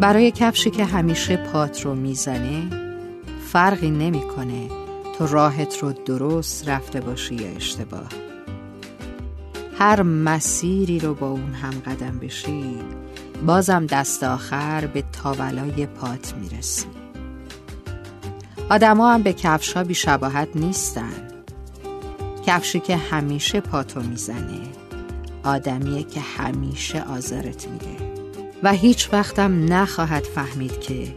برای کفشی که همیشه پات رو می‌زنه فرقی نمی‌کنه تو راهت رو درست رفته باشی یا اشتباه. هر مسیری رو با اون هم قدم بشی بازم دست آخر به تاولای پات می‌رسی. آدما هم به کفش ها بیشباهت نیستن. کفشی که همیشه پاتو می‌زنه آدمیه که همیشه آزارت میده. و هیچ وقتم نخواهد فهمید که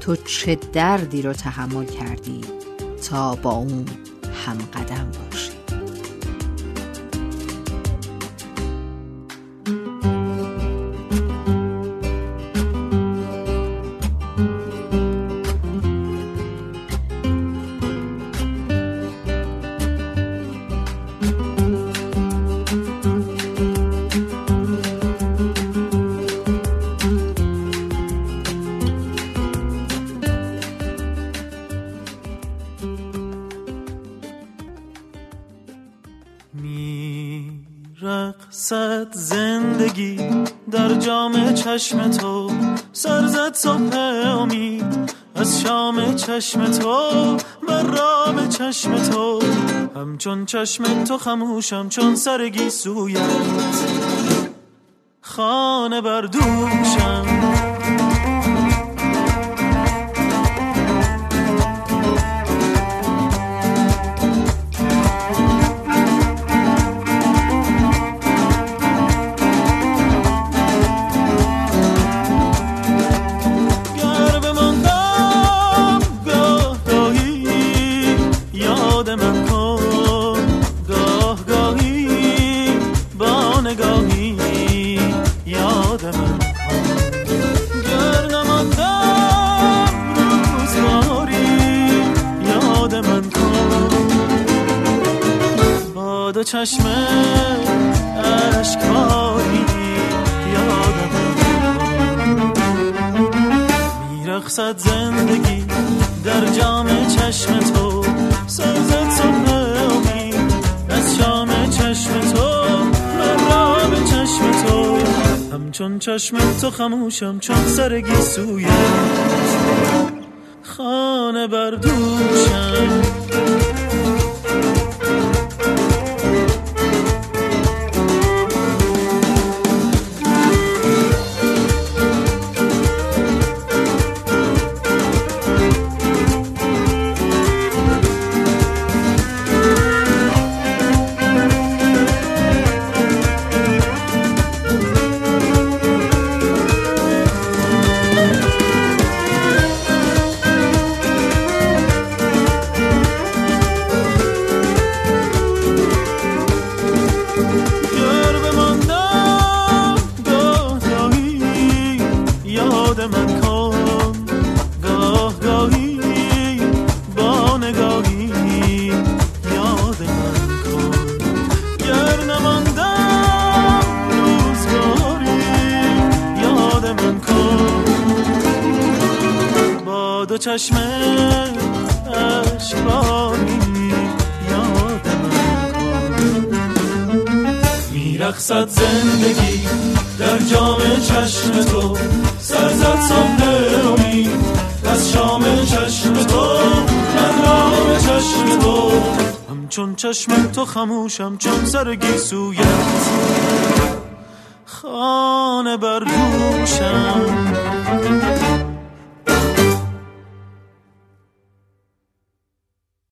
تو چه دردی رو تحمل کردی تا با اون هم قدم رقصت زندگی در جام چشم تو سرزد صبح امید از شام چشم تو بر رام چشم تو. همچون چشم تو خموشم چون سرگی سویت. خانه بر چشم عشقایی یادم میرخصد زندگی در جام چشم تو سازد صبح امید از شام چشم تو من چشم تو. همچون چشم تو خموشم چون سرگی سویت خانه بردوشم چشم اشکباری یادم. میرخصد زندگی در جام چشم تو. سرزد صبح امید از شام چشم تو. من رام چشم تو. همچون چشم تو خموشم چون سرگی سویت خانه بر دوشم